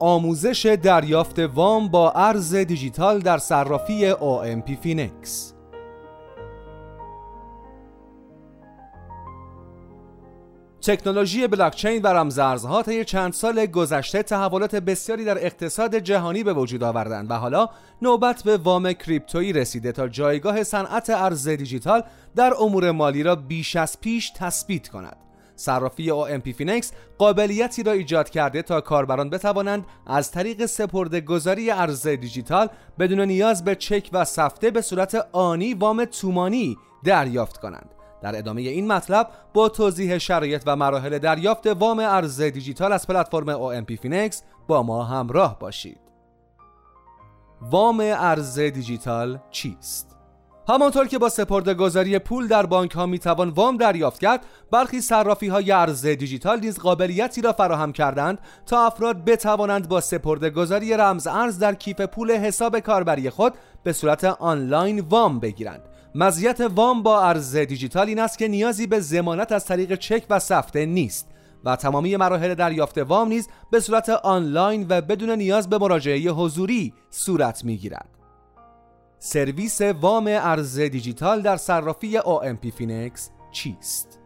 آموزش دریافت وام با ارز دیجیتال در صرافی OMP Finex تکنولوژی بلاکچین و رمزارزها طی چند سال گذشته تحولات بسیاری در اقتصاد جهانی به وجود آوردند و حالا نوبت به وام کریپتویی رسیده تا جایگاه صنعت ارز دیجیتال در امور مالی را بیش از پیش تثبیت کند. صرافی OMP Finex قابلیتی را ایجاد کرده تا کاربران بتوانند از طریق سپرده گذاری ارز دیجیتال بدون نیاز به چک و سفته به صورت آنی وام تومانی دریافت کنند. در ادامه این مطلب با توضیح شرایط و مراحل دریافت وام ارز دیجیتال از پلتفرم OMP Finex با ما همراه باشید. وام ارز دیجیتال چیست؟ همانطور که با سپرده گذاری پول در بانک ها می توان وام دریافت کرد برخی صرافی های ارز دیجیتال نیز قابلیتی را فراهم کردند تا افراد بتوانند با سپرده گذاری رمز ارز در کیف پول حساب کاربری خود به صورت آنلاین وام بگیرند مزیت وام با ارز دیجیتال این است که نیازی به ضمانت از طریق چک و سفته نیست و تمامی مراحل دریافت وام نیز به صورت آنلاین و بدون نیاز به مراجعه حضوری صورت می‌گیرد. سرویس وام ارز دیجیتال در صرافی OMP Finex چیست؟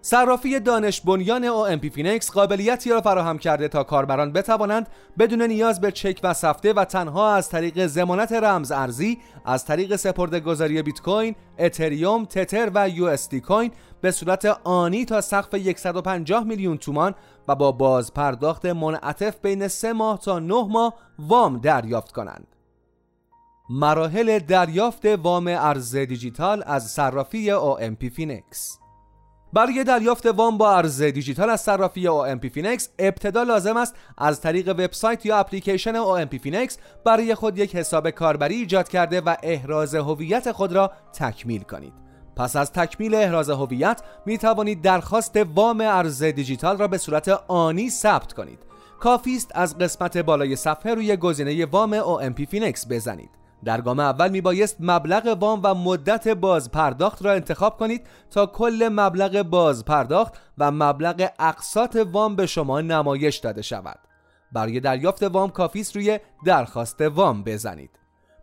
صرافی دانش بنیان OMP Finex قابلیتی را فراهم کرده تا کاربران بتوانند بدون نیاز به چک و سفته و تنها از طریق ضمانت رمز ارزی از طریق سپرده گذاری بیت کوین، اتریوم، تتر و یو کوین به صورت آنی تا سقف 150 میلیون تومان و با باز پرداخت منعطف بین 3 ماه تا 9 ماه وام دریافت کنند. مراحل دریافت وام ارز دیجیتال از صرافی OMP Finex برای دریافت وام با ارز دیجیتال از صرافی OMP Finex ابتدا لازم است از طریق وبسایت یا اپلیکیشن OMP Finex برای خود یک حساب کاربری ایجاد کرده و احراز هویت خود را تکمیل کنید. پس از تکمیل احراز هویت می توانید درخواست وام ارز دیجیتال را به صورت آنی ثبت کنید. کافی است از قسمت بالای صفحه روی گزینه وام OMP Finex بزنید. در گام اول می بایست مبلغ وام و مدت باز پرداخت را انتخاب کنید تا کل مبلغ باز پرداخت و مبلغ اقساط وام به شما نمایش داده شود. برای دریافت وام کافی است روی درخواست وام بزنید.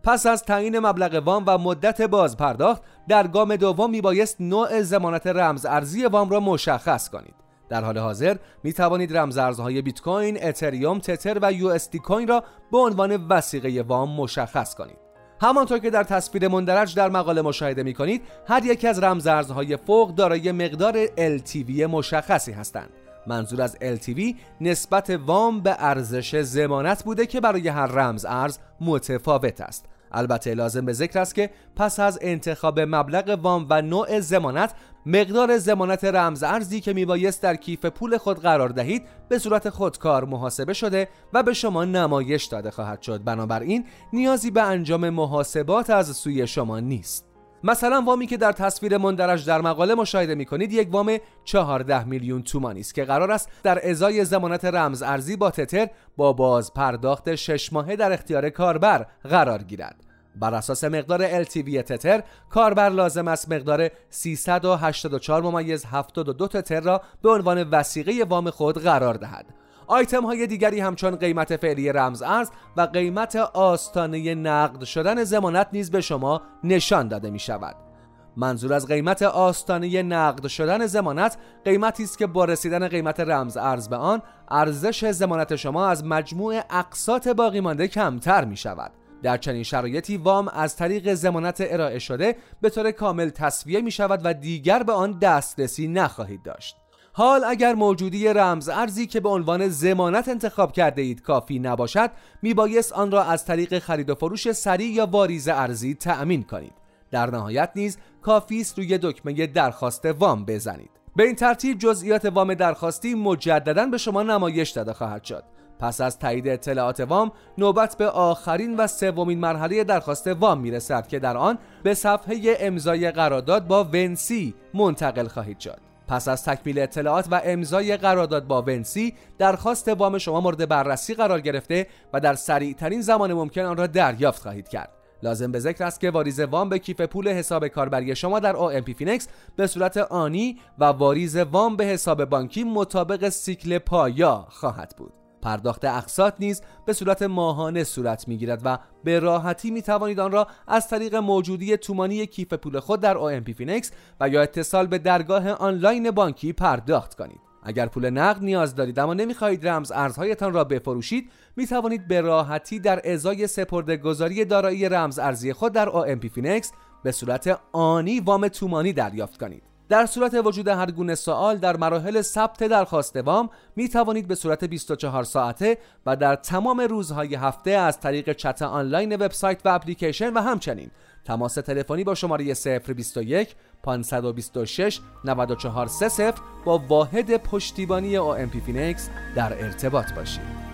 پس از تعیین مبلغ وام و مدت باز پرداخت در گام دوم می بایست نوع ضمانت رمز ارزی وام را مشخص کنید. در حال حاضر می توانید رمز ارزهای بیت کوین، اتریوم، تتر و یو کوین را به عنوان وسیقه وام مشخص کنید. همانطور که در تصویر مندرج در مقاله مشاهده می کنید هر یک از رمزارزهای فوق دارای مقدار LTV مشخصی هستند. منظور از LTV نسبت وام به ارزش زمانت بوده که برای هر رمز ارز متفاوت است. البته لازم به ذکر است که پس از انتخاب مبلغ وام و نوع زمانت مقدار زمانت رمز ارزی که میبایست در کیف پول خود قرار دهید به صورت خودکار محاسبه شده و به شما نمایش داده خواهد شد. بنابراین نیازی به انجام محاسبات از سوی شما نیست. مثلا وامی که در تصویر مندرج در مقاله مشاهده می کنید یک وام 14 میلیون تومانی است که قرار است در ازای زمانت رمز ارزی با تتر با باز پرداخت 6 ماهه در اختیار کاربر قرار گیرد. بر اساس مقدار LTV تتر کاربر لازم است مقدار 384 ممیز 72 تتر را به عنوان وسیقه وام خود قرار دهد. آیتم های دیگری همچون قیمت فعلی رمز ارز و قیمت آستانه نقد شدن زمانت نیز به شما نشان داده می شود. منظور از قیمت آستانه نقد شدن زمانت قیمتی است که با رسیدن قیمت رمز ارز به آن ارزش زمانت شما از مجموع اقساط باقی مانده کمتر می شود. در چنین شرایطی وام از طریق زمانت ارائه شده به طور کامل تصویه می شود و دیگر به آن دسترسی نخواهید داشت. حال اگر موجودی رمز ارزی که به عنوان زمانت انتخاب کرده اید کافی نباشد میبایست آن را از طریق خرید و فروش سریع یا واریز ارزی تأمین کنید. در نهایت نیز کافی است روی دکمه درخواست وام بزنید. به این ترتیب جزئیات وام درخواستی مجددا به شما نمایش داده خواهد شد. پس از تایید اطلاعات وام نوبت به آخرین و سومین مرحله درخواست وام می‌رسد که در آن به صفحه امضای قرارداد با ونسی منتقل خواهید شد. پس از تکمیل اطلاعات و امضای قرارداد با ونسی درخواست وام شما مورد بررسی قرار گرفته و در سریع ترین زمان ممکن آن را دریافت خواهید کرد. لازم به ذکر است که واریز وام به کیف پول حساب کاربری شما در OMP Finex به صورت آنی و واریز وام به حساب بانکی مطابق سیکل پایا خواهد بود. پرداخت اقساط نیز به صورت ماهانه صورت می‌گیرد و به راحتی می توانید آن را از طریق موجودی تومانی کیف پول خود در OMPFinex و یا اتصال به درگاه آنلاین بانکی پرداخت کنید. اگر پول نقد نیاز دارید اما نمی‌خواهید رمز ارزهایتان را بفروشید می توانید به راحتی در ازای سپرده گذاری دارایی رمز ارزی خود در OMPFinex به صورت آنی وام تومانی دریافت کنید. در صورت وجود هر گونه سوال در مراحل ثبت درخواست وام می توانید به صورت 24 ساعته و در تمام روزهای هفته از طریق چت آنلاین وبسایت و اپلیکیشن و همچنین تماس تلفنی با شماره 021 526 9430 با واحد پشتیبانی OMPFinex در ارتباط باشید.